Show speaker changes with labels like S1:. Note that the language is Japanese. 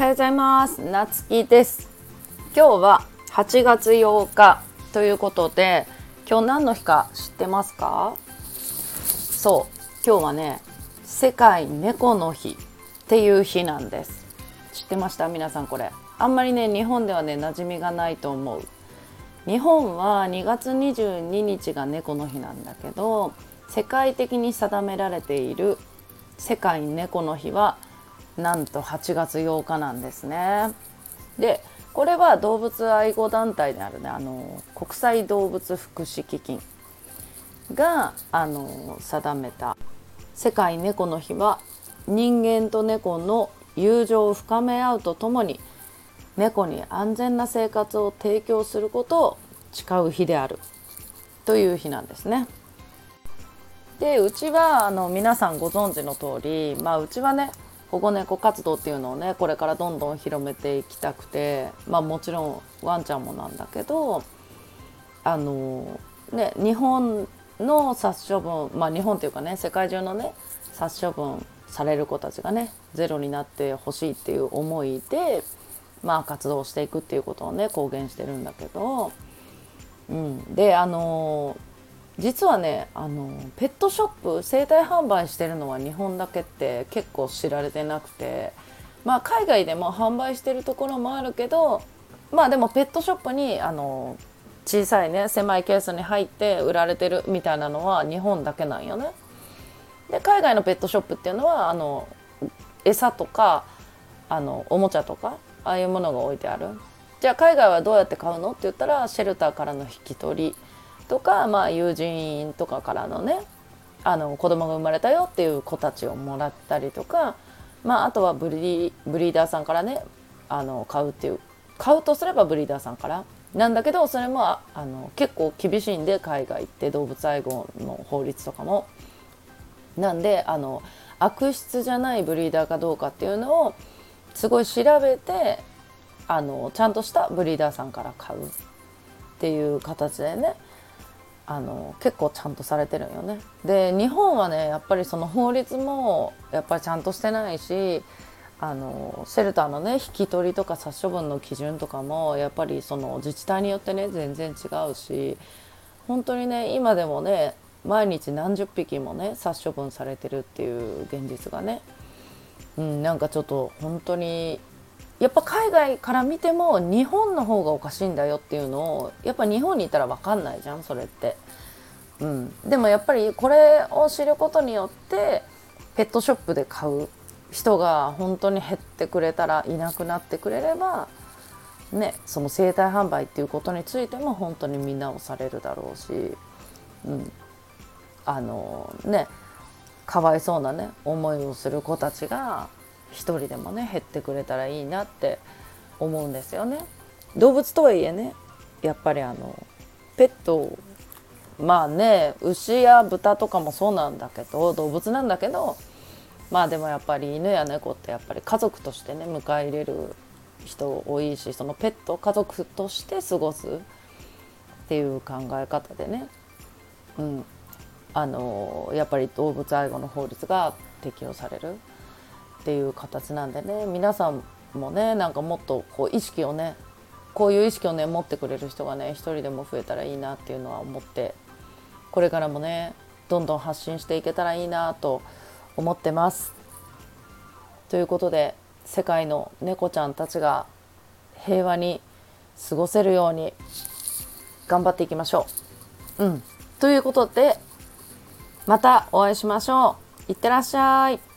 S1: はようございます。なつきです。今日は8月8日ということで今日何の日か知ってますか？そう今日はね世界猫の日っていう日なんです。知ってました？皆さんこれ。あんまりね日本ではね馴染みがないと思う。日本は2月22日が猫の日なんだけど世界的に定められている世界猫の日はなんと8月8日なんですね。でこれは動物愛護団体であるねあの国際動物福祉基金があの定めた世界猫の日は人間と猫の友情を深め合うとともに猫に安全な生活を提供することを誓う日であるという日なんですね。でうちはあの皆さんご存知の通りまあうちはね保護猫活動っていうのをねこれからどんどん広めていきたくてまあもちろんワンちゃんもなんだけどあのね日本の殺処分まあ日本っていうかね世界中のね殺処分される子たちがねゼロになってほしいっていう思いでまあ活動していくっていうことをね公言してるんだけど、うん、であの実はねあのペットショップ生態販売してるのは日本だけって結構知られてなくてまあ海外でも販売してるところもあるけどまあでもペットショップにあの小さいね狭いケースに入って売られてるみたいなのは日本だけなんよね。で海外のペットショップっていうのはあの餌とかあのおもちゃとかああいうものが置いてある。じゃあ海外はどうやって買うの？って言ったらシェルターからの引き取りとか、まあ、友人とかからのねあの子供が生まれたよっていう子たちをもらったりとか、まあ、あとはブリブリーダーさんからねあの買うっていう買うとすればブリーダーさんからなんだけどそれもあの結構厳しいんで海外行って動物愛護の法律とかも。なんであの悪質じゃないブリーダーかどうかっていうのをすごい調べてあのちゃんとしたブリーダーさんから買うっていう形でねあの結構ちゃんとされてるんよね。で日本はねやっぱりその法律もやっぱりちゃんとしてないしあのシェルターのね引き取りとか殺処分の基準とかもやっぱりその自治体によってね全然違うし本当にね今でもね毎日何十匹もね殺処分されてるっていう現実がね、うん、なんかちょっと本当にやっぱ海外から見ても日本の方がおかしいんだよっていうのをやっぱ日本にいたら分かんないじゃんそれって。うん、でもやっぱりこれを知ることによってペットショップで買う人が本当に減ってくれたらいなくなってくれれば、ね、その生体販売っていうことについても本当に見直されるだろうし、うん、あのねかわいそうなね思いをする子たちが一人でもね減ってくれたらいいなって思うんですよね。動物とはいえねやっぱりあのペットまあね牛や豚とかもそうなんだけど動物なんだけどまあでもやっぱり犬や猫ってやっぱり家族としてね迎え入れる人多いしそのペット家族として過ごすっていう考え方でね、うん、あのやっぱり動物愛護の法律が適用されるっていう形なんでね皆さんもねなんかもっとこう意識をねこういう意識をね持ってくれる人がね一人でも増えたらいいなっていうのは思ってこれからもねどんどん発信していけたらいいなと思ってます。ということで世界の猫ちゃんたちが平和に過ごせるように頑張っていきましょう。うん、ということでまたお会いしましょう。いってらっしゃい。